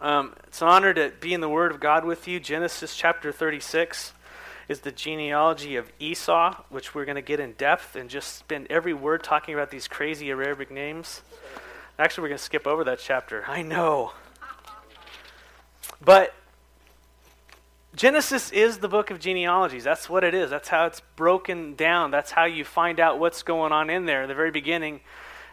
Um, it's an honor to be in the Word of God with you. Genesis chapter 36 is the genealogy of Esau, which we're going to get in depth and just spend every word talking about these crazy Arabic names. Actually, we're going to skip over that chapter. I know. But Genesis is the book of genealogies. That's what it is. That's how it's broken down. That's how you find out what's going on in there. In the very beginning,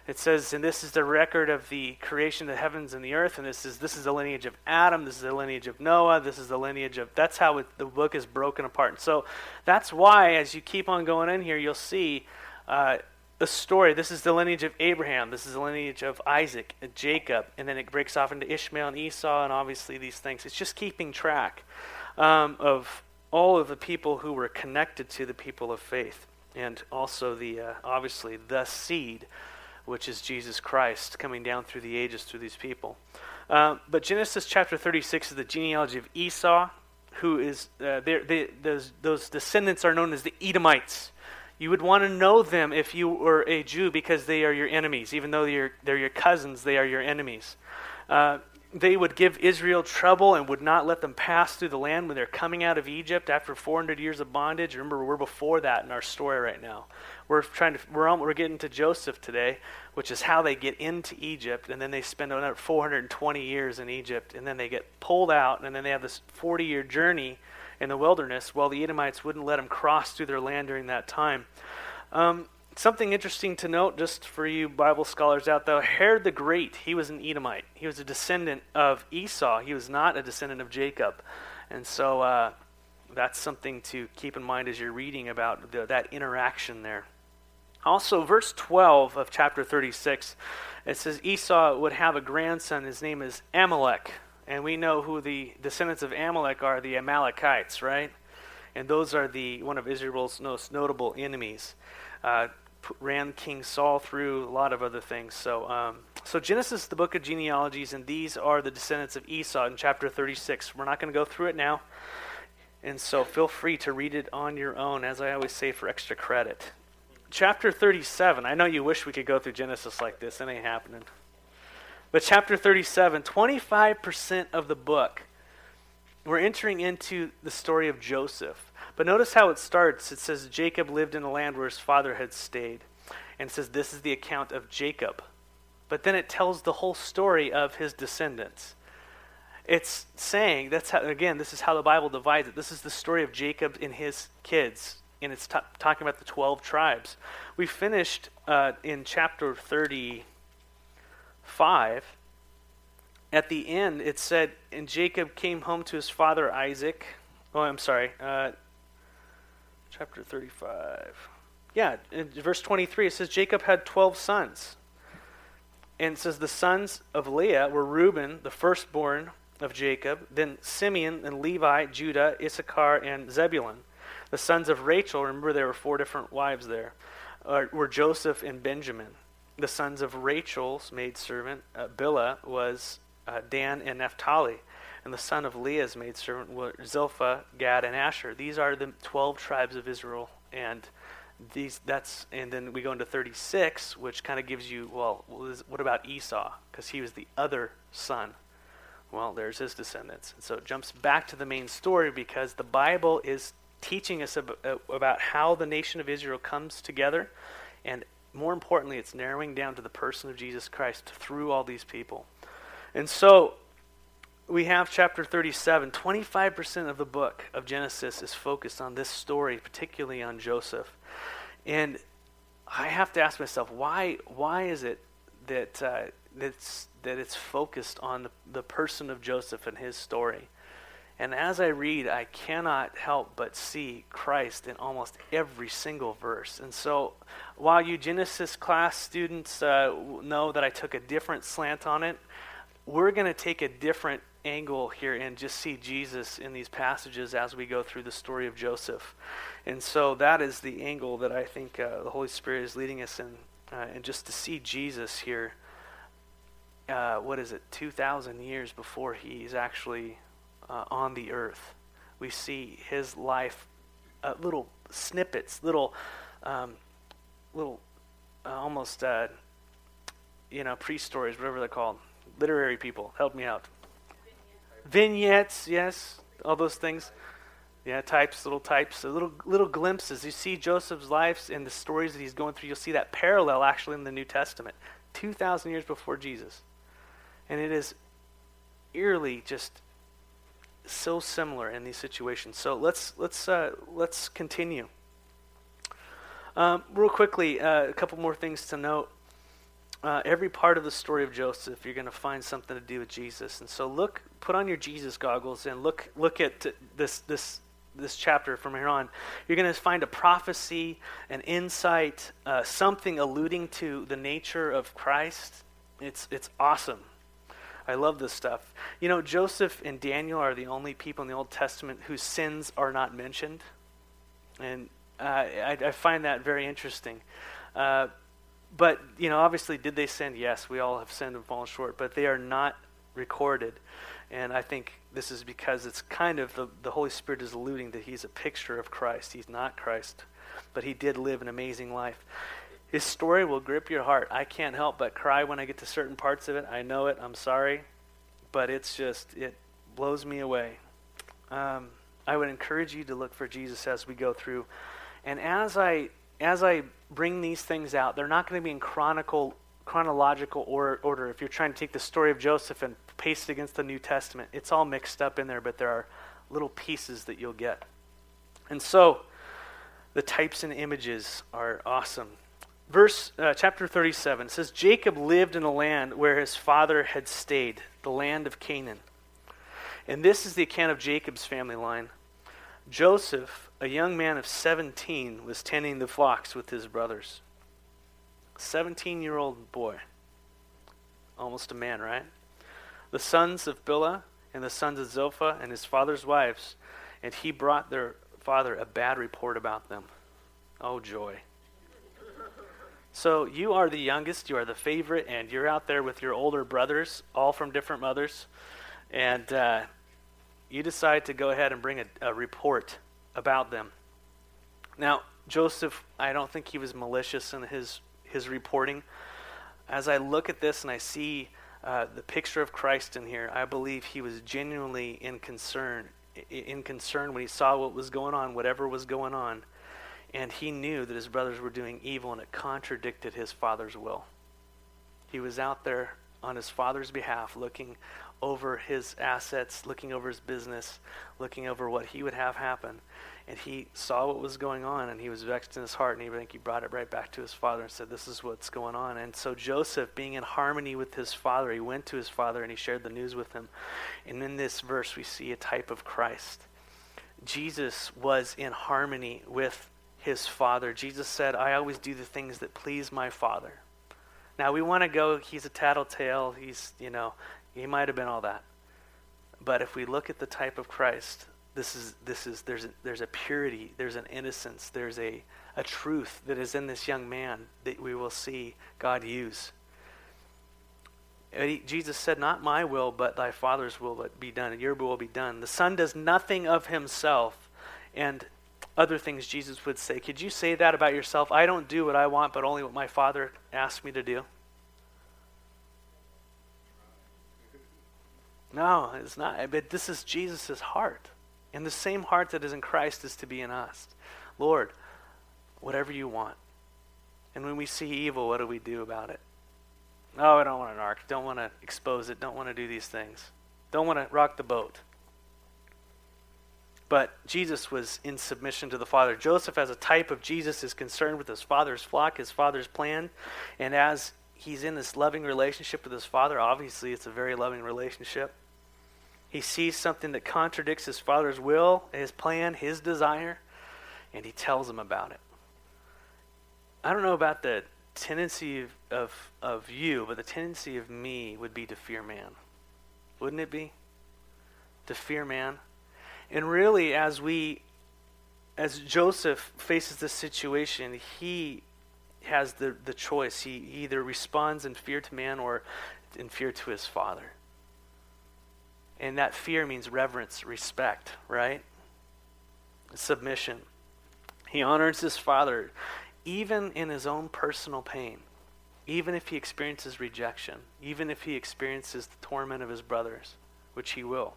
it says, and this is the record of the creation of the heavens and the earth, and this is this is the lineage of Adam, this is the lineage of Noah, this is the lineage of that's how it, the book is broken apart. And so that's why, as you keep on going in here, you'll see uh, a story. This is the lineage of Abraham, this is the lineage of Isaac, and Jacob, and then it breaks off into Ishmael and Esau, and obviously these things. It's just keeping track um, of all of the people who were connected to the people of faith, and also the uh, obviously the seed which is Jesus Christ coming down through the ages through these people. Uh, but Genesis chapter 36 is the genealogy of Esau, who is, uh, they, those, those descendants are known as the Edomites. You would want to know them if you were a Jew because they are your enemies. Even though they're, they're your cousins, they are your enemies. Uh, they would give Israel trouble and would not let them pass through the land when they're coming out of Egypt after 400 years of bondage. Remember, we're before that in our story right now. We're trying to we're we're getting to Joseph today, which is how they get into Egypt, and then they spend another 420 years in Egypt, and then they get pulled out, and then they have this 40 year journey in the wilderness. Well, the Edomites wouldn't let them cross through their land during that time. Um, something interesting to note, just for you Bible scholars out there, Herod the Great, he was an Edomite. He was a descendant of Esau. He was not a descendant of Jacob, and so. Uh, that's something to keep in mind as you're reading about the, that interaction there. Also, verse 12 of chapter 36, it says Esau would have a grandson. His name is Amalek. And we know who the descendants of Amalek are the Amalekites, right? And those are the one of Israel's most notable enemies. Uh, ran King Saul through a lot of other things. So, um, so Genesis, the book of genealogies, and these are the descendants of Esau in chapter 36. We're not going to go through it now. And so feel free to read it on your own, as I always say, for extra credit chapter 37. I know you wish we could go through Genesis like this. It ain't happening. But chapter 37, 25% of the book, we're entering into the story of Joseph. But notice how it starts. It says Jacob lived in a land where his father had stayed. And says this is the account of Jacob. But then it tells the whole story of his descendants. It's saying, that's how, again, this is how the Bible divides it. This is the story of Jacob and his kids, and it's t- talking about the 12 tribes. We finished uh, in chapter 35. At the end, it said, And Jacob came home to his father Isaac. Oh, I'm sorry. Uh, chapter 35. Yeah, in verse 23, it says, Jacob had 12 sons. And it says, The sons of Leah were Reuben, the firstborn of Jacob, then Simeon and Levi, Judah, Issachar, and Zebulun. The sons of Rachel, remember there were four different wives there, uh, were Joseph and Benjamin. The sons of Rachel's maidservant, uh, Bilhah, was uh, Dan and Naphtali. And the son of Leah's maidservant were Zilpah, Gad, and Asher. These are the 12 tribes of Israel. And these that's and then we go into 36 which kind of gives you well what about esau because he was the other son well there's his descendants and so it jumps back to the main story because the bible is teaching us ab- uh, about how the nation of Israel comes together. And more importantly, it's narrowing down to the person of Jesus Christ through all these people. And so we have chapter 37. 25% of the book of Genesis is focused on this story, particularly on Joseph. And I have to ask myself, why, why is it that, uh, that it's focused on the, the person of Joseph and his story? And as I read, I cannot help but see Christ in almost every single verse. And so, while you Genesis class students uh, know that I took a different slant on it, we're going to take a different angle here and just see Jesus in these passages as we go through the story of Joseph. And so, that is the angle that I think uh, the Holy Spirit is leading us in. Uh, and just to see Jesus here, uh, what is it, 2,000 years before he's actually uh, on the earth. We see his life, uh, little snippets, little, um, little, uh, almost, you know, pre-stories, whatever they're called. Literary people, help me out. Vignettes, yes, all those things. Yeah, types, little types, little little glimpses. You see Joseph's life and the stories that he's going through. You'll see that parallel actually in the New Testament, two thousand years before Jesus, and it is eerily just so similar in these situations. So let's let's uh, let's continue. Um, real quickly, uh, a couple more things to note. Uh, every part of the story of Joseph, you're going to find something to do with Jesus, and so look, put on your Jesus goggles and look look at this this this chapter from here on. You're going to find a prophecy, an insight, uh, something alluding to the nature of Christ. It's it's awesome. I love this stuff. You know, Joseph and Daniel are the only people in the Old Testament whose sins are not mentioned. And uh, I, I, find that very interesting. But, you know, obviously, did they sin? Yes, we all have sinned and fallen short, but they are not recorded. And I think this is because it's kind of the, the Holy Spirit is alluding that he's a picture of Christ. He's not Christ, but he did live an amazing life. His story will grip your heart. I can't help but cry when I get to certain parts of it. I know it. I'm sorry. But it's just, it blows me away. Um, I would encourage you to look for Jesus as we go through. And as I as I bring these things out, they're not going to be in chronicle, chronological or, order. If you're trying to take the story of Joseph and paste it against the New Testament, it's all mixed up in there, but there are little pieces that you'll get. And so, the types and images are awesome verse uh, chapter 37 says jacob lived in a land where his father had stayed the land of canaan and this is the account of jacob's family line joseph a young man of 17 was tending the flocks with his brothers. 17 year old boy. Almost a man right? The sons of bilhah and the sons of zilpah and his father's wives and he brought their father a bad report about them. Oh joy. So you are the youngest, you are the favorite, and you're out there with your older brothers, all from different mothers, and uh, you decide to go ahead and bring a, a report about them. Now, Joseph, I don't think he was malicious in his his reporting. As I look at this and I see uh, the picture of Christ in here, I believe he was genuinely in concern in concern when he saw what was going on, whatever was going on and he knew that his brothers were doing evil and it contradicted his father's will. He was out there on his father's behalf looking over his assets, looking over his business, looking over what he would have happen. And he saw what was going on and he was vexed in his heart. And he, he brought it right back to his father and said, This is what's going on. And so Joseph, being in harmony with his father, he went to his father and he shared the news with him. And in this verse, we see a type of Christ. Jesus was in harmony with his Father. Jesus said, I always do the things that please my Father. Now, we want to go, he's a tattletale, he's, you know, he might have been all that. But if we look at the type of Christ, this is, this is, there's a, there's a purity, there's an innocence, there's a, a truth that is in this young man that we will see God use. Jesus said, Not my will, but thy Father's will be done, and your will will be done. The Son does nothing of himself, and other things Jesus would say. Could you say that about yourself? I don't do what I want, but only what my Father asks me to do. No, it's not. But this is Jesus' heart. And the same heart that is in Christ is to be in us. Lord, whatever you want. And when we see evil, what do we do about it? Oh, I don't want an ark. Don't want to expose it. Don't want to do these things. Don't want to rock the boat. But Jesus was in submission to the Father. Joseph, as a type of Jesus, is concerned with his father's flock, his father's plan. And as he's in this loving relationship with his father, obviously it's a very loving relationship. He sees something that contradicts his father's will, his plan, his desire, and he tells him about it. I don't know about the tendency of, of, of you, but the tendency of me would be to fear man. Wouldn't it be? To fear man? And really, as we, as Joseph faces this situation, he has the, the choice. He either responds in fear to man or in fear to his father. And that fear means reverence, respect, right? Submission. He honors his father even in his own personal pain, even if he experiences rejection, even if he experiences the torment of his brothers, which he will.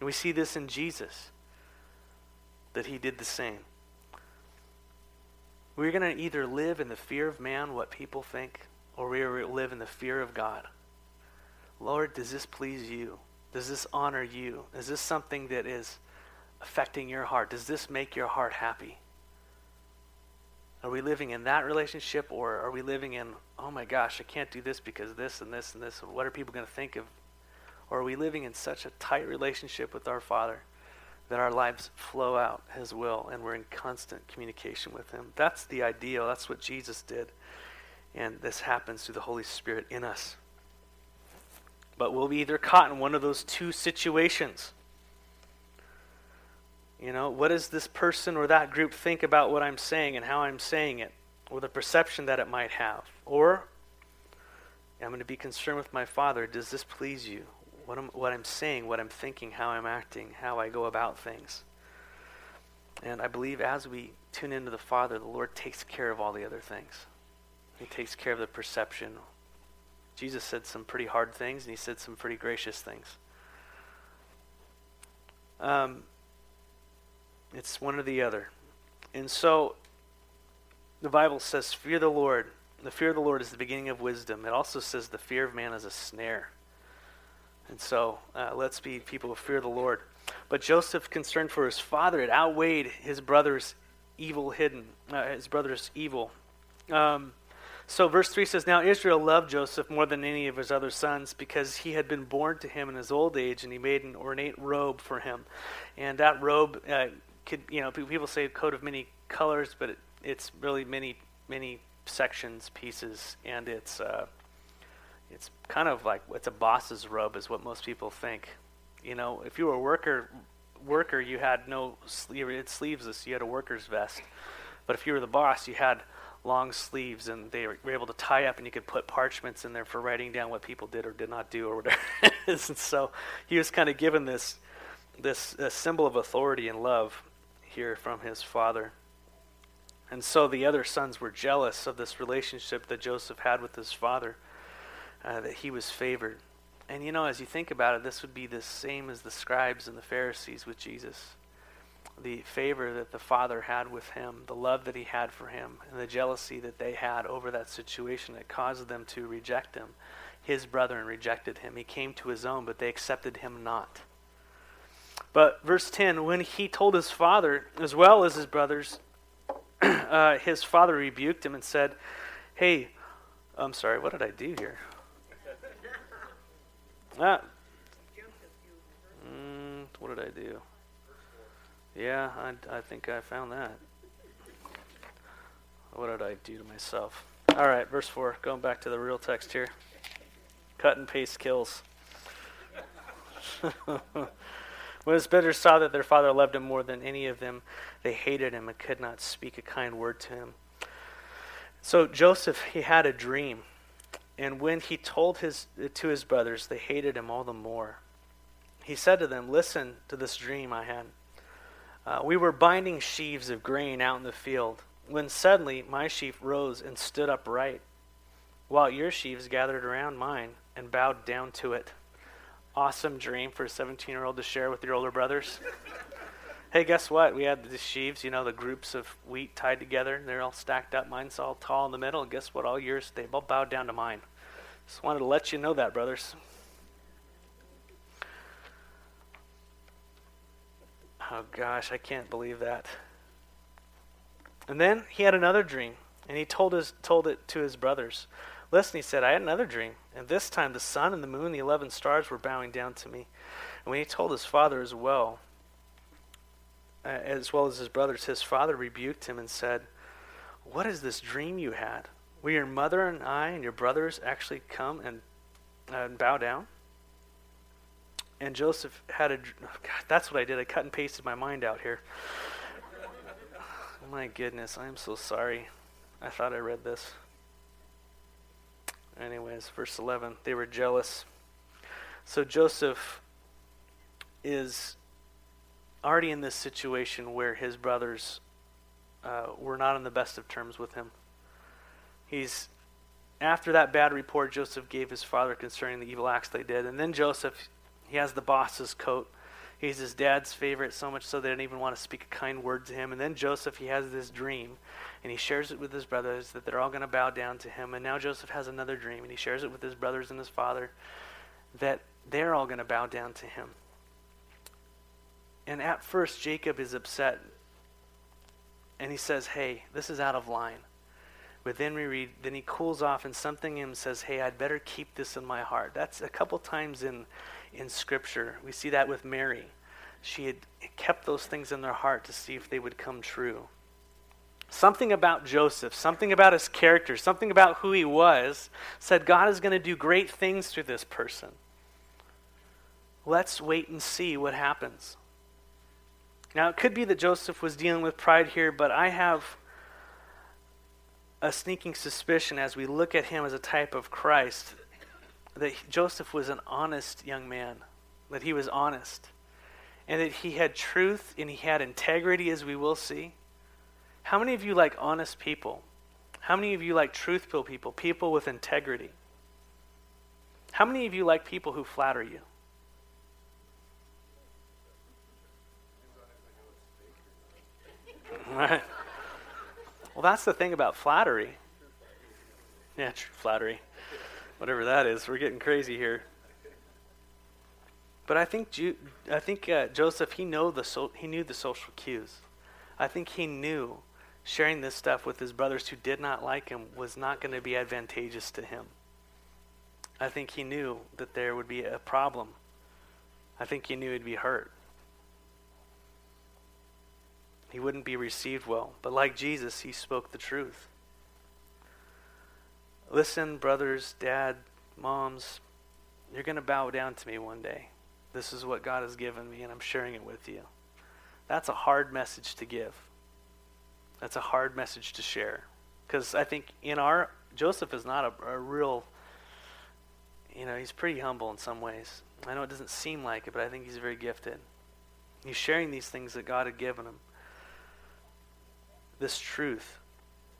And we see this in Jesus, that he did the same. We're going to either live in the fear of man, what people think, or we live in the fear of God. Lord, does this please you? Does this honor you? Is this something that is affecting your heart? Does this make your heart happy? Are we living in that relationship or are we living in, oh my gosh, I can't do this because this and this and this? What are people going to think of? Or are we living in such a tight relationship with our Father that our lives flow out His will and we're in constant communication with Him? That's the ideal. That's what Jesus did. And this happens through the Holy Spirit in us. But we'll be either caught in one of those two situations. You know, what does this person or that group think about what I'm saying and how I'm saying it, or the perception that it might have? Or I'm going to be concerned with my Father. Does this please you? What I'm, what I'm saying, what I'm thinking, how I'm acting, how I go about things. And I believe as we tune into the Father, the Lord takes care of all the other things. He takes care of the perception. Jesus said some pretty hard things, and he said some pretty gracious things. Um, it's one or the other. And so the Bible says, Fear the Lord. The fear of the Lord is the beginning of wisdom. It also says the fear of man is a snare. And so uh, let's be people who fear the Lord. But Joseph, concerned for his father, it outweighed his brother's evil hidden, uh, his brother's evil. Um, so verse 3 says, Now Israel loved Joseph more than any of his other sons because he had been born to him in his old age, and he made an ornate robe for him. And that robe uh, could, you know, people say coat of many colors, but it, it's really many, many sections, pieces, and it's, uh, it's kind of like, it's a boss's robe is what most people think. You know, if you were a worker, worker, you had no, sleeve, it's sleeveless, you had a worker's vest. But if you were the boss, you had long sleeves and they were able to tie up and you could put parchments in there for writing down what people did or did not do or whatever and so he was kind of given this this symbol of authority and love here from his father. And so the other sons were jealous of this relationship that Joseph had with his father, uh, that he was favored. And you know, as you think about it, this would be the same as the scribes and the Pharisees with Jesus. The favor that the father had with him, the love that he had for him, and the jealousy that they had over that situation that caused them to reject him. His brethren rejected him. He came to his own, but they accepted him not. But verse 10 when he told his father, as well as his brothers, uh, his father rebuked him and said, Hey, I'm sorry, what did I do here? Ah. Mm, what did I do? Yeah, I, I think I found that. What did I do to myself? All right, verse 4, going back to the real text here. Cut and paste kills. When his brothers saw that their father loved him more than any of them, they hated him and could not speak a kind word to him. So Joseph, he had a dream. And when he told his, to his brothers, they hated him all the more. He said to them, Listen to this dream I had. Uh, we were binding sheaves of grain out in the field, when suddenly my sheaf rose and stood upright, while your sheaves gathered around mine and bowed down to it awesome dream for a 17 year old to share with your older brothers. hey, guess what? We had the sheaves, you know, the groups of wheat tied together, and they're all stacked up. Mine's all tall in the middle. And guess what? All yours, they all bowed down to mine. Just wanted to let you know that, brothers. Oh, gosh, I can't believe that. And then he had another dream, and he told, his, told it to his brothers. Listen, he said, I had another dream, and this time the sun and the moon, the eleven stars, were bowing down to me. And when he told his father as well, uh, as well as his brothers, his father rebuked him and said, What is this dream you had? Will your mother and I and your brothers actually come and, uh, and bow down? And Joseph had a. Oh God, that's what I did. I cut and pasted my mind out here. my goodness, I am so sorry. I thought I read this. Anyways, verse 11, they were jealous. So Joseph is already in this situation where his brothers uh, were not on the best of terms with him. He's after that bad report Joseph gave his father concerning the evil acts they did, and then Joseph, he has the boss's coat. He's his dad's favorite, so much so they don't even want to speak a kind word to him. And then Joseph, he has this dream, and he shares it with his brothers that they're all going to bow down to him. And now Joseph has another dream, and he shares it with his brothers and his father that they're all going to bow down to him. And at first, Jacob is upset. And he says, Hey, this is out of line. But then we read, then he cools off, and something in him says, Hey, I'd better keep this in my heart. That's a couple times in, in Scripture. We see that with Mary. She had kept those things in their heart to see if they would come true. Something about Joseph, something about his character, something about who he was, said God is going to do great things through this person. Let's wait and see what happens. Now, it could be that Joseph was dealing with pride here, but I have a sneaking suspicion as we look at him as a type of Christ that Joseph was an honest young man, that he was honest, and that he had truth and he had integrity, as we will see. How many of you like honest people? How many of you like truthful people, people with integrity? How many of you like people who flatter you? Right. Well, that's the thing about flattery. Yeah, true flattery. Whatever that is, we're getting crazy here. But I think Ju- I think uh, Joseph he know the so- he knew the social cues. I think he knew sharing this stuff with his brothers who did not like him was not going to be advantageous to him. I think he knew that there would be a problem. I think he knew he'd be hurt he wouldn't be received well. But like Jesus, he spoke the truth. Listen, brothers, dad, moms, you're going to bow down to me one day. This is what God has given me, and I'm sharing it with you. That's a hard message to give. That's a hard message to share. Because I think in our, Joseph is not a, a real, you know, he's pretty humble in some ways. I know it doesn't seem like it, but I think he's very gifted. He's sharing these things that God had given him this truth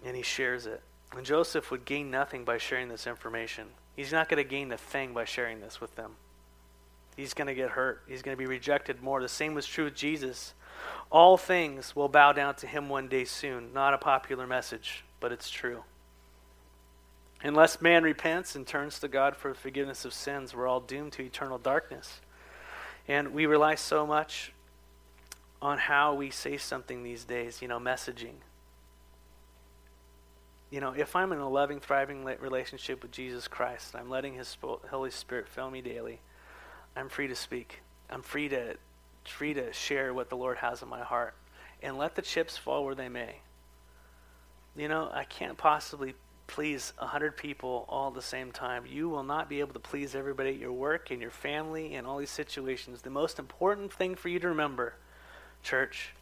and he shares it. And Joseph would gain nothing by sharing this information. He's not going to gain a thing by sharing this with them. He's going to get hurt. He's going to be rejected more. The same was true with Jesus. All things will bow down to him one day soon. Not a popular message, but it's true. Unless man repents and turns to God for forgiveness of sins, we're all doomed to eternal darkness. And we rely so much on how we say something these days, you know, messaging you know, if I'm in a loving, thriving relationship with Jesus Christ, I'm letting His Holy Spirit fill me daily, I'm free to speak. I'm free to, free to share what the Lord has in my heart. And let the chips fall where they may. You know, I can't possibly please a hundred people all at the same time. You will not be able to please everybody at your work and your family and all these situations. The most important thing for you to remember, church,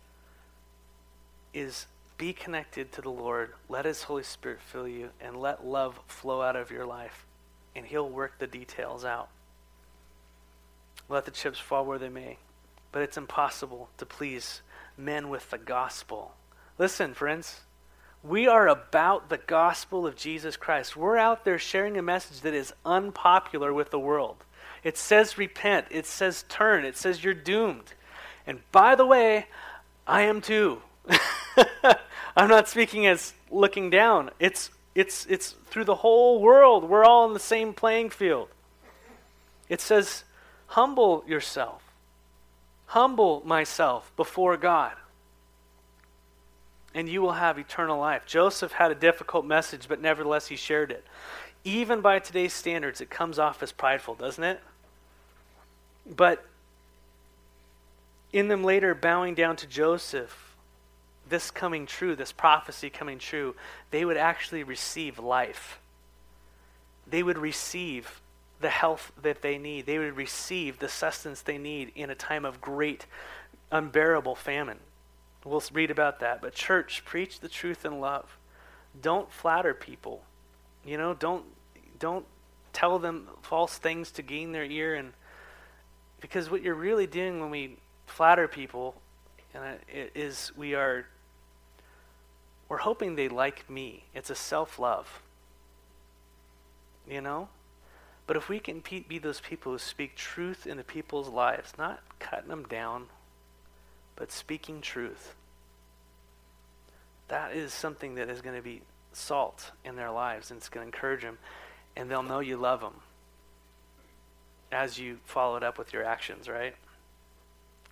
is be connected to the Lord. Let His Holy Spirit fill you and let love flow out of your life. And He'll work the details out. Let the chips fall where they may. But it's impossible to please men with the gospel. Listen, friends. We are about the gospel of Jesus Christ. We're out there sharing a message that is unpopular with the world. It says repent, it says turn, it says you're doomed. And by the way, I am too. I'm not speaking as looking down. It's it's it's through the whole world. We're all in the same playing field. It says, humble yourself. Humble myself before God. And you will have eternal life. Joseph had a difficult message, but nevertheless he shared it. Even by today's standards, it comes off as prideful, doesn't it? But in them later bowing down to Joseph, this coming true, this prophecy coming true, they would actually receive life. They would receive the health that they need. They would receive the sustenance they need in a time of great, unbearable famine. We'll read about that. But, church, preach the truth in love. Don't flatter people. You know, don't don't tell them false things to gain their ear and because what you're really doing when we flatter people is we are we're hoping they like me. It's a self love. You know? But if we can be those people who speak truth into people's lives, not cutting them down, but speaking truth. That is something that is going to be salt in their lives, and it's going to encourage them, and they'll know you love them as you follow it up with your actions, right?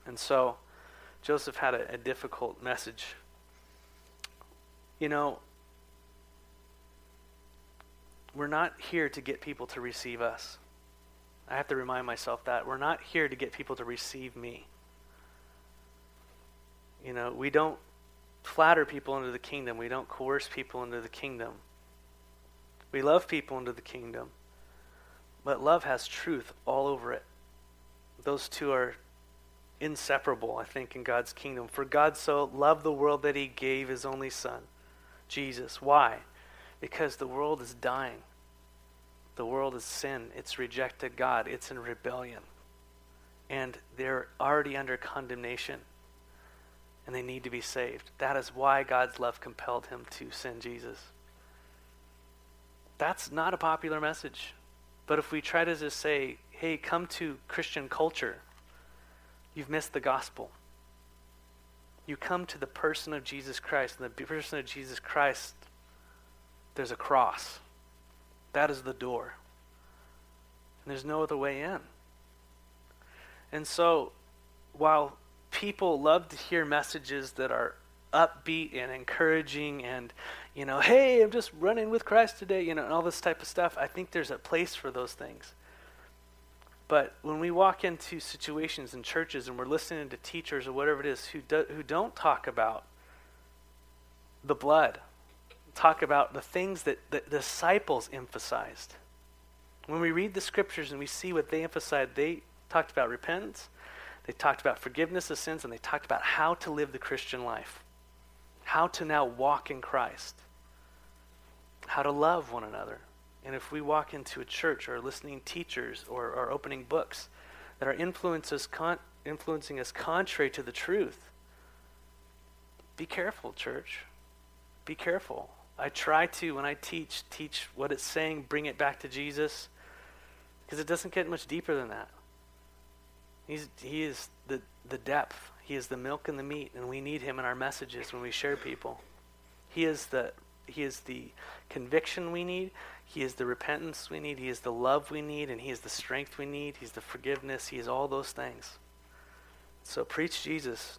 And so Joseph had a, a difficult message. You know, we're not here to get people to receive us. I have to remind myself that. We're not here to get people to receive me. You know, we don't flatter people into the kingdom, we don't coerce people into the kingdom. We love people into the kingdom, but love has truth all over it. Those two are inseparable, I think, in God's kingdom. For God so loved the world that he gave his only Son, Jesus. Why? Because the world is dying. The world is sin. It's rejected God. It's in rebellion. And they're already under condemnation. And they need to be saved. That is why God's love compelled him to send Jesus. That's not a popular message. But if we try to just say, hey, come to Christian culture, you've missed the gospel. You come to the person of Jesus Christ, and the person of Jesus Christ, there's a cross. That is the door. And there's no other way in. And so, while people love to hear messages that are upbeat and encouraging and, you know, hey, I'm just running with Christ today, you know, and all this type of stuff, I think there's a place for those things. But when we walk into situations in churches and we're listening to teachers or whatever it is who, do, who don't talk about the blood, talk about the things that the disciples emphasized. When we read the scriptures and we see what they emphasized, they talked about repentance, they talked about forgiveness of sins, and they talked about how to live the Christian life, how to now walk in Christ, how to love one another. And if we walk into a church or listening teachers or, are opening books that are influences con- influencing us contrary to the truth, be careful, church. Be careful. I try to, when I teach, teach what it's saying, bring it back to Jesus, because it doesn't get much deeper than that. He's, he is the, the depth, He is the milk and the meat, and we need Him in our messages when we share people. He is the, he is the conviction we need, He is the repentance we need, He is the love we need, and He is the strength we need, He's the forgiveness, He is all those things. So preach Jesus,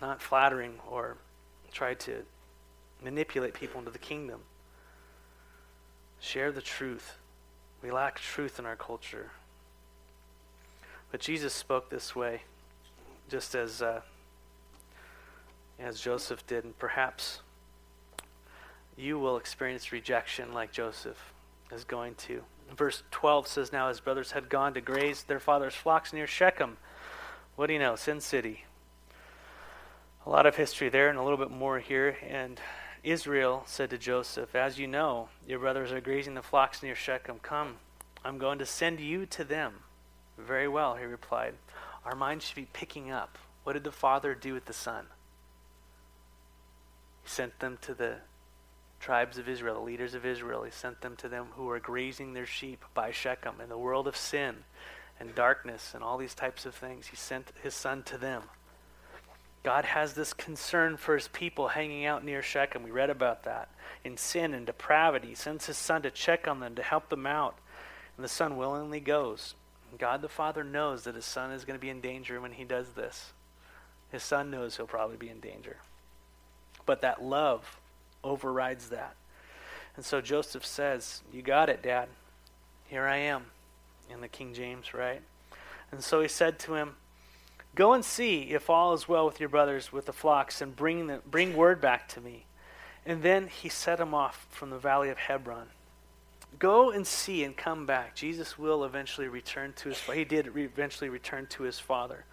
not flattering or try to manipulate people into the kingdom. Share the truth. We lack truth in our culture. But Jesus spoke this way, just as, uh, as Joseph did, and perhaps you will experience rejection like Joseph is going to. Verse 12 says, Now his brothers had gone to graze their father's flocks near Shechem. What do you know? Sin City. A lot of history there and a little bit more here. And Israel said to Joseph, As you know, your brothers are grazing the flocks near Shechem. Come, I'm going to send you to them. Very well, he replied. Our minds should be picking up. What did the Father do with the Son? He sent them to the tribes of Israel, the leaders of Israel. He sent them to them who were grazing their sheep by Shechem in the world of sin and darkness and all these types of things. He sent his Son to them. God has this concern for his people hanging out near Shechem. We read about that. In sin and depravity, he sends his son to check on them, to help them out. And the son willingly goes. God the Father knows that his son is going to be in danger when he does this. His son knows he'll probably be in danger. But that love overrides that. And so Joseph says, You got it, Dad. Here I am. In the King James, right? And so he said to him, Go and see if all is well with your brothers with the flocks, and bring, them, bring word back to me. And then he set him off from the valley of Hebron. Go and see and come back. Jesus will eventually return to his He did eventually return to his father,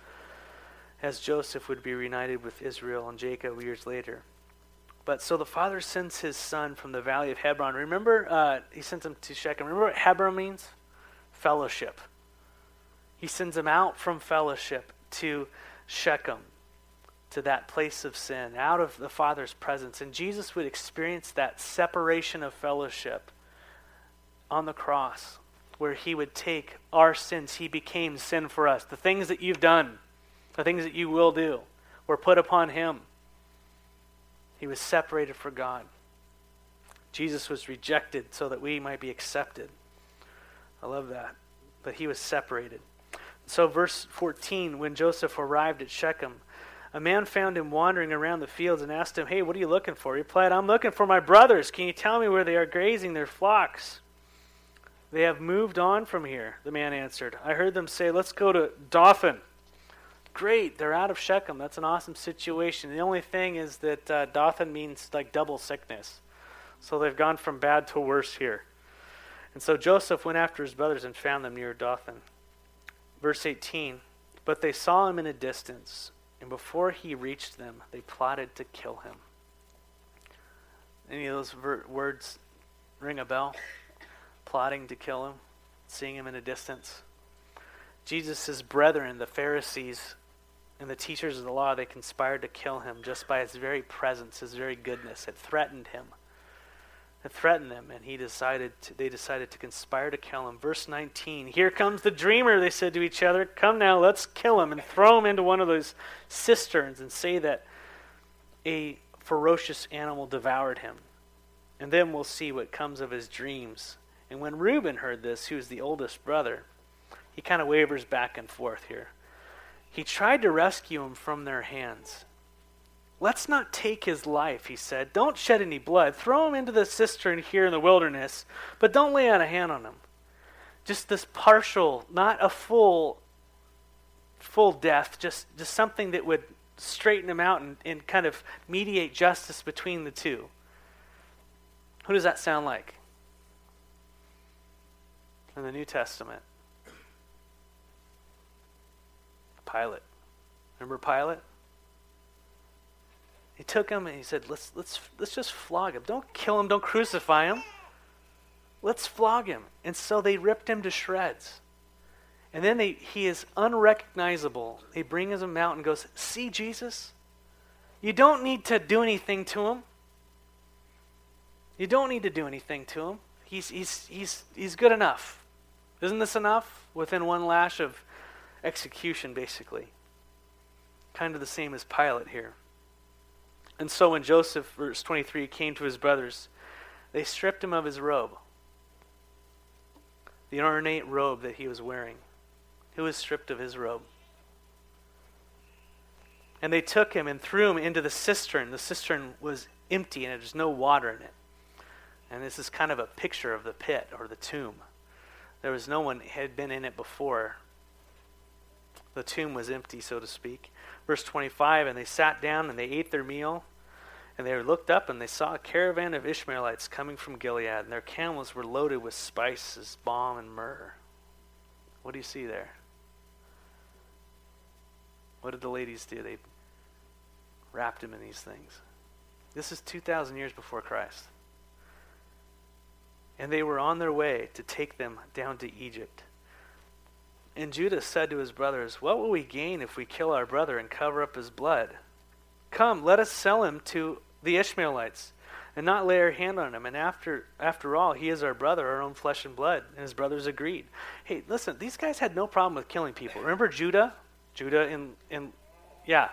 as Joseph would be reunited with Israel and Jacob years later. But so the father sends his son from the valley of Hebron. Remember, uh, he sent him to Shechem. Remember what Hebron means? Fellowship. He sends him out from fellowship to Shechem, to that place of sin, out of the Father's presence. And Jesus would experience that separation of fellowship on the cross. where he would take our sins. He became sin for us. The things that you've done, the things that you will do, were put upon him. He was separated for God. Jesus was rejected so that we might be accepted. I love that. But he was separated. So, verse 14 when Joseph arrived at Shechem, a man found him wandering around the fields and asked him, Hey, what are you looking for? He replied, I'm looking for my brothers. Can you tell me where they are grazing their flocks? They have moved on from here, the man answered. I heard them say, Let's go to Dothan. Great, they're out of Shechem. That's an awesome situation. The only thing is that uh, Dothan means like double sickness. So they've gone from bad to worse here. And so Joseph went after his brothers and found them near Dothan. Verse 18 But they saw him in a distance, and before he reached them, they plotted to kill him. Any of those ver- words ring a bell? plotting to kill him, seeing him in a distance. Jesus' brethren, the Pharisees and the teachers of the law, they conspired to kill him just by his very presence, his very goodness. It threatened him. It threatened them, and he decided to, they decided to conspire to kill him. Verse 19 Here comes the dreamer, they said to each other. Come now, let's kill him and throw him into one of those cisterns and say that a ferocious animal devoured him. And then we'll see what comes of his dreams. And when Reuben heard this, who was the oldest brother, he kind of wavers back and forth here. He tried to rescue him from their hands. Let's not take his life, he said. Don't shed any blood. Throw him into the cistern here in the wilderness, but don't lay out a hand on him. Just this partial, not a full full death, just, just something that would straighten him out and, and kind of mediate justice between the two. Who does that sound like? in the New Testament. Pilate. Remember Pilate? He took him and he said, let's, let's, let's just flog him. Don't kill him. Don't crucify him. Let's flog him. And so they ripped him to shreds. And then they, he is unrecognizable. They bring him out and goes, see Jesus? You don't need to do anything to him. You don't need to do anything to him. He's, he's, he's, he's good enough. Isn't this enough? Within one lash of execution, basically. Kind of the same as Pilate here. And so when Joseph, verse 23, came to his brothers, they stripped him of his robe, the ornate robe that he was wearing. He was stripped of his robe. And they took him and threw him into the cistern. The cistern was empty and there's no water in it. And this is kind of a picture of the pit or the tomb. There was no one had been in it before. The tomb was empty, so to speak. Verse 25 And they sat down and they ate their meal. And they looked up and they saw a caravan of Ishmaelites coming from Gilead, and their camels were loaded with spices, balm, and myrrh. What do you see there? What did the ladies do? They wrapped him in these things. This is 2,000 years before Christ. And they were on their way to take them down to Egypt. And Judah said to his brothers, What will we gain if we kill our brother and cover up his blood? Come, let us sell him to the Ishmaelites and not lay our hand on him. And after, after all, he is our brother, our own flesh and blood. And his brothers agreed. Hey, listen, these guys had no problem with killing people. Remember Judah? Judah in, in yeah,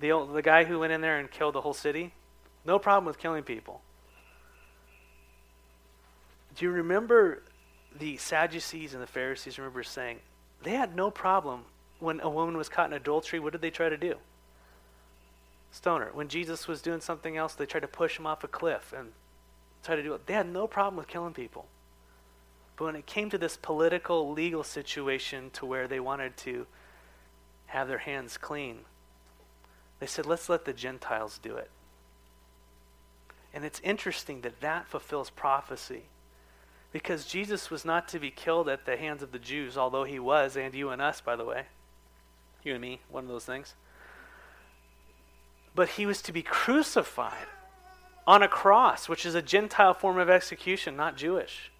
the, the guy who went in there and killed the whole city? No problem with killing people. Do you remember the Sadducees and the Pharisees remember saying they had no problem when a woman was caught in adultery? What did they try to do? Stone her. When Jesus was doing something else, they tried to push him off a cliff and try to do it. They had no problem with killing people. But when it came to this political, legal situation to where they wanted to have their hands clean, they said, let's let the Gentiles do it. And it's interesting that that fulfills prophecy. Because Jesus was not to be killed at the hands of the Jews, although he was, and you and us, by the way. You and me, one of those things. But he was to be crucified on a cross, which is a Gentile form of execution, not Jewish.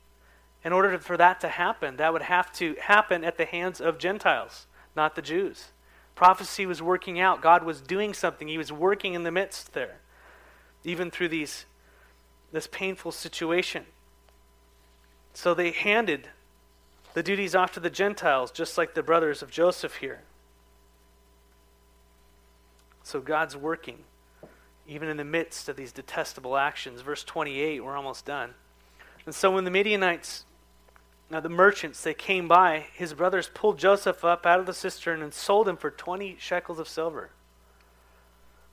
In order for that to happen, that would have to happen at the hands of Gentiles, not the Jews. Prophecy was working out. God was doing something. He was working in the midst there, even through these, this painful situation. So they handed The duties off to the Gentiles, just like the brothers of Joseph here. So God's working, even in the midst of these detestable actions. Verse 28, we're almost done. And so when the Midianites, now the merchants, they came by, his brothers pulled Joseph up out of the cistern and sold him for 20 shekels of silver.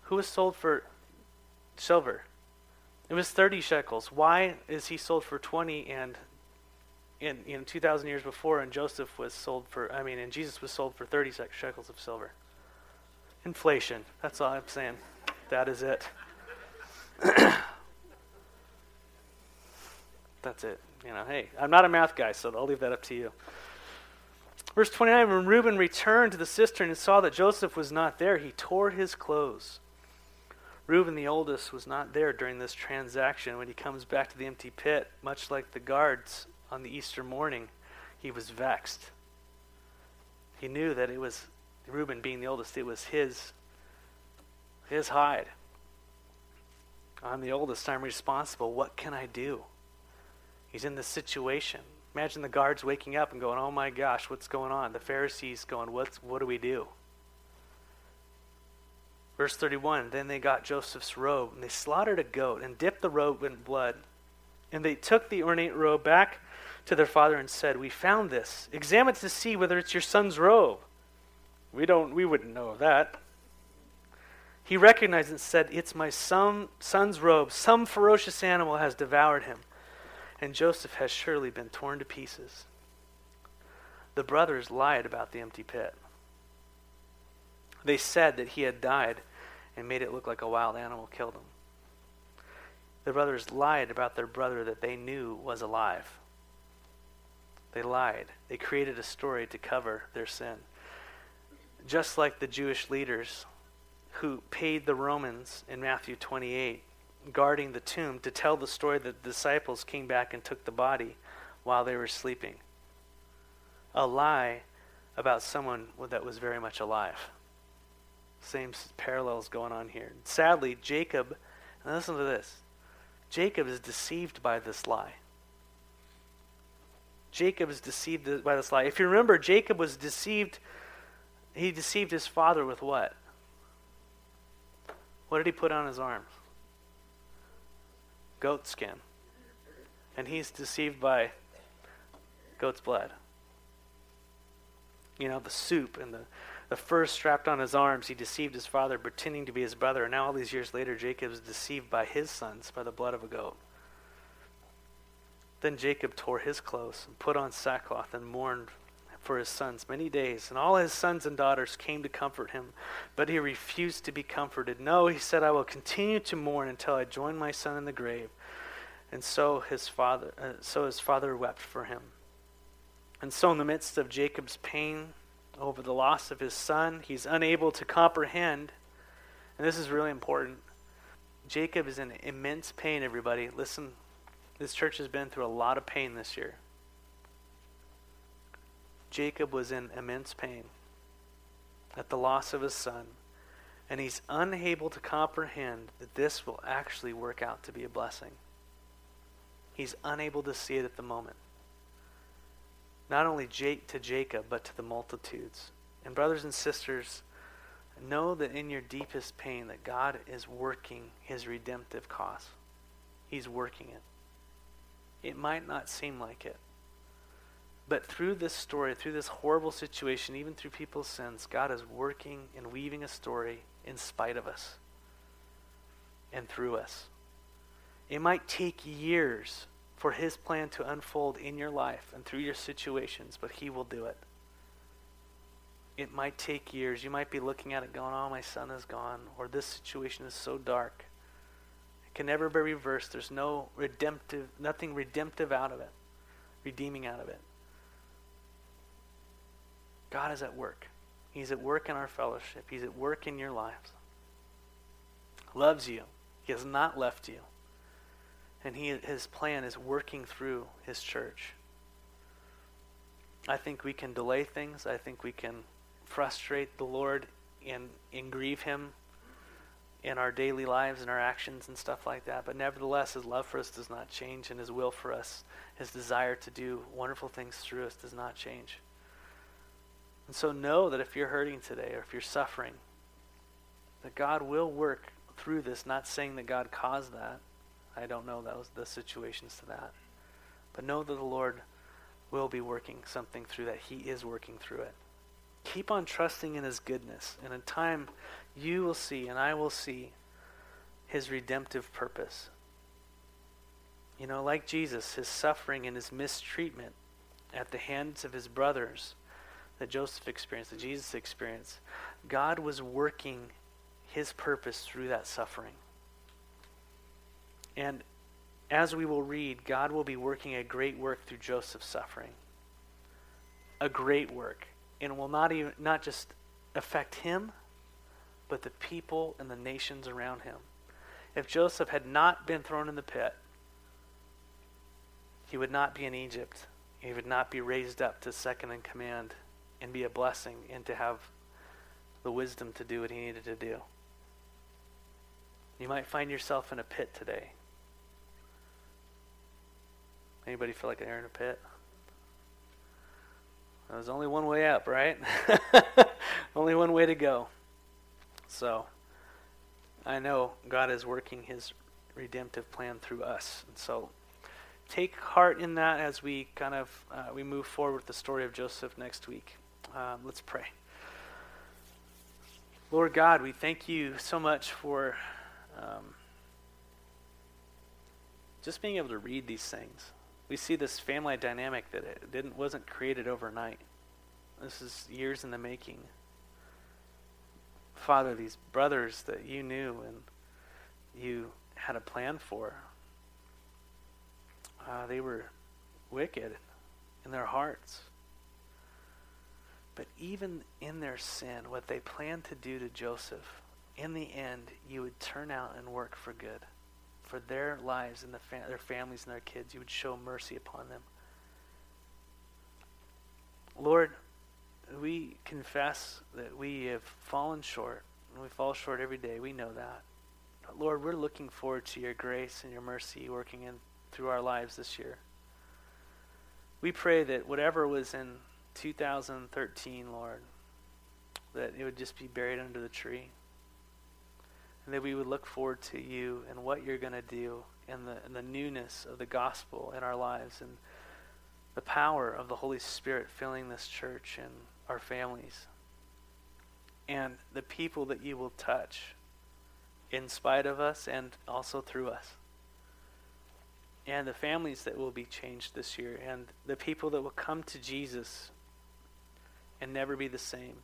Who was sold for silver? It was 30 shekels. Why is he sold for 20 and in, in 2,000 years before, and Joseph was sold for, I mean, and Jesus was sold for 30 shekels of silver. Inflation. That's all I'm saying. That is it. That's it. You know, hey, I'm not a math guy, so I'll leave that up to you. Verse 29 When Reuben returned to the cistern and saw that Joseph was not there, he tore his clothes. Reuben, the oldest, was not there during this transaction. When he comes back to the empty pit, much like the guards on the Easter morning, he was vexed. He knew that it was Reuben being the oldest, it was his his hide. I'm the oldest, I'm responsible. What can I do? He's in this situation. Imagine the guards waking up and going, "Oh my gosh, what's going on?" The Pharisees going, "What's what do we do?" Verse 31 Then they got Joseph's robe, and they slaughtered a goat and dipped the robe in blood. And they took the ornate robe back to their father and said, We found this. Examine to see whether it's your son's robe. We don't we wouldn't know that. He recognized and said, It's my son, son's robe. Some ferocious animal has devoured him. And Joseph has surely been torn to pieces. The brothers lied about the empty pit. They said that he had died and made it look like a wild animal killed him. The brothers lied about their brother that they knew was alive. They lied. They created a story to cover their sin. Just like the Jewish leaders who paid the Romans in Matthew 28, guarding the tomb, to tell the story that the disciples came back and took the body while they were sleeping. A lie about someone that was very much alive. Same parallels going on here. Sadly, Jacob, listen to this Jacob is deceived by this lie. Jacob is deceived by this lie. If you remember, Jacob was deceived, he deceived his father with what? What did he put on his arms? Goat skin. And he's deceived by goat's blood. You know, the soup and the the first strapped on his arms, he deceived his father, pretending to be his brother. And now, all these years later, Jacob is deceived by his sons by the blood of a goat. Then Jacob tore his clothes and put on sackcloth and mourned for his sons many days. And all his sons and daughters came to comfort him, but he refused to be comforted. No, he said, I will continue to mourn until I join my son in the grave. And so his father, uh, so his father wept for him. And so, in the midst of Jacob's pain over the loss of his son. He's unable to comprehend. And this is really important. Jacob is in immense pain, everybody. Listen, this church has been through a lot of pain this year. Jacob was in immense pain at the loss of his son, and he's unable to comprehend that this will actually work out to be a blessing. He's unable to see it at the moment not only to Jacob, but to the multitudes. And brothers and sisters, know that in your deepest pain that God is working his redemptive cause. He's working it. It might not seem like it. But through this story, through this horrible situation, even through people's sins, God is working and weaving a story in spite of us and through us. It might take years for His plan to unfold in your life and through your situations, but He will do it. It might take years. You might be looking at it going, oh, my son is gone, or this situation is so dark. Can never be reversed. There's no redemptive, nothing redemptive out of it, redeeming out of it. God is at work. He's at work in our fellowship. He's at work in your lives. Loves you. He has not left you and he, his plan is working through his church. I think we can delay things. I think we can frustrate the Lord and, and grieve him in our daily lives and our actions and stuff like that. But nevertheless, His love for us does not change, and His will for us, His desire to do wonderful things through us does not change. And so know that if you're hurting today or if you're suffering, that God will work through this, not saying that God caused that. I don't know those the situations to that. But know that the Lord will be working something through that. He is working through it. Keep on trusting in his goodness. And in time you will see and I will see his redemptive purpose. You know, like Jesus, his suffering and his mistreatment at the hands of his brothers that Joseph experienced, that Jesus experienced, God was working his purpose through that suffering. And as we will read, God will be working a great work through Joseph's suffering. A great work. And will not even not just affect him, but the people and the nations around him. If Joseph had not been thrown in the pit, he would not be in Egypt. He would not be raised up to second in command and be a blessing and to have the wisdom to do what he needed to do. You might find yourself in a pit today. Anybody feel like they're in a pit? There's only one way up, right? only one way to go. So, I know God is working his redemptive plan through us. And so, take heart in that as we kind of uh, we move forward with the story of Joseph next week. Um, let's pray. Lord God, we thank you so much for um, just being able to read these things. We see this family dynamic that it didn't wasn't created overnight. This is years in the making. Father, these brothers that you knew and you had a plan for, uh, they were wicked in their hearts. But even in their sin, what they planned to do to Joseph, in the end, you would turn out and work for good. For their lives and the their families and their kids, you would show mercy upon them. Lord, we confess that we have fallen short, and we fall short every day. We know that. But Lord, we're looking forward to your grace and your mercy working in through our lives this year. We pray that whatever was in 2013, Lord, that it would just be buried under the tree. And that we would look forward to you and what you're going to do and the, and the newness of the gospel in our lives and the power of the Holy Spirit filling this church and our families. And the people that you will touch in spite of us and also through us and the families that will be changed this year, and the people that will come to Jesus and never be the same.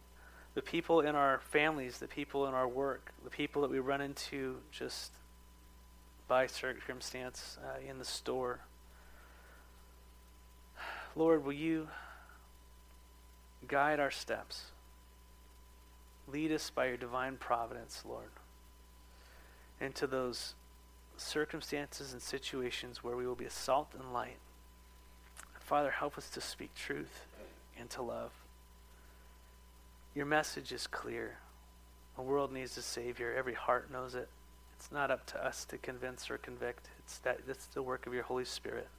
The people in our families, the people in our work, the people that we run into just by circumstance uh, in the store. Lord, will you guide our steps? Lead us by your divine providence, Lord, into those circumstances and situations where we will be a salt and light. Father, help us to speak truth and to love. Your message is clear. The world needs a Savior. Every heart knows it. It's not up to us to convince or convict. It's that that's the work of your Holy Spirit.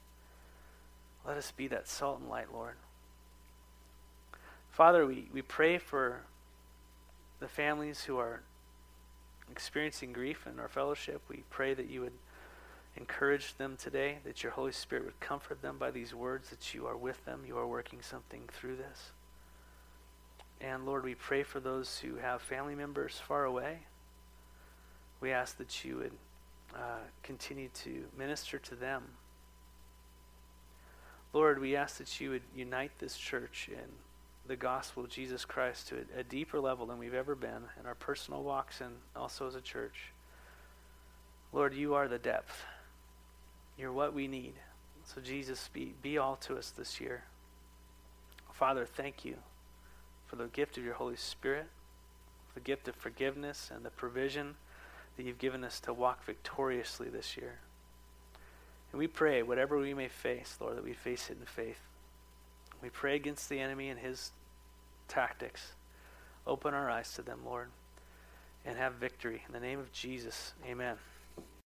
Let us be that salt and light, Lord. Father, we, we pray for the families who are experiencing grief in our fellowship. We pray that you would encourage them today, that your Holy Spirit would comfort them by these words, that you are with them, you are working something through this. And Lord, we pray for those who have family members far away. We ask that you would uh, continue to minister to them. Lord, we ask that you would unite this church in the gospel of Jesus Christ to a, a deeper level than we've ever been in our personal walks and also as a church. Lord, you are the depth. You're what we need. So, Jesus, be, be all to us this year. Father, thank you for the gift of your Holy Spirit, the gift of forgiveness, and the provision that you've given us to walk victoriously this year. And we pray, whatever we may face, Lord, that we face it in faith. We pray against the enemy and his tactics. Open our eyes to them, Lord. and have victory. In the name of Jesus, amen.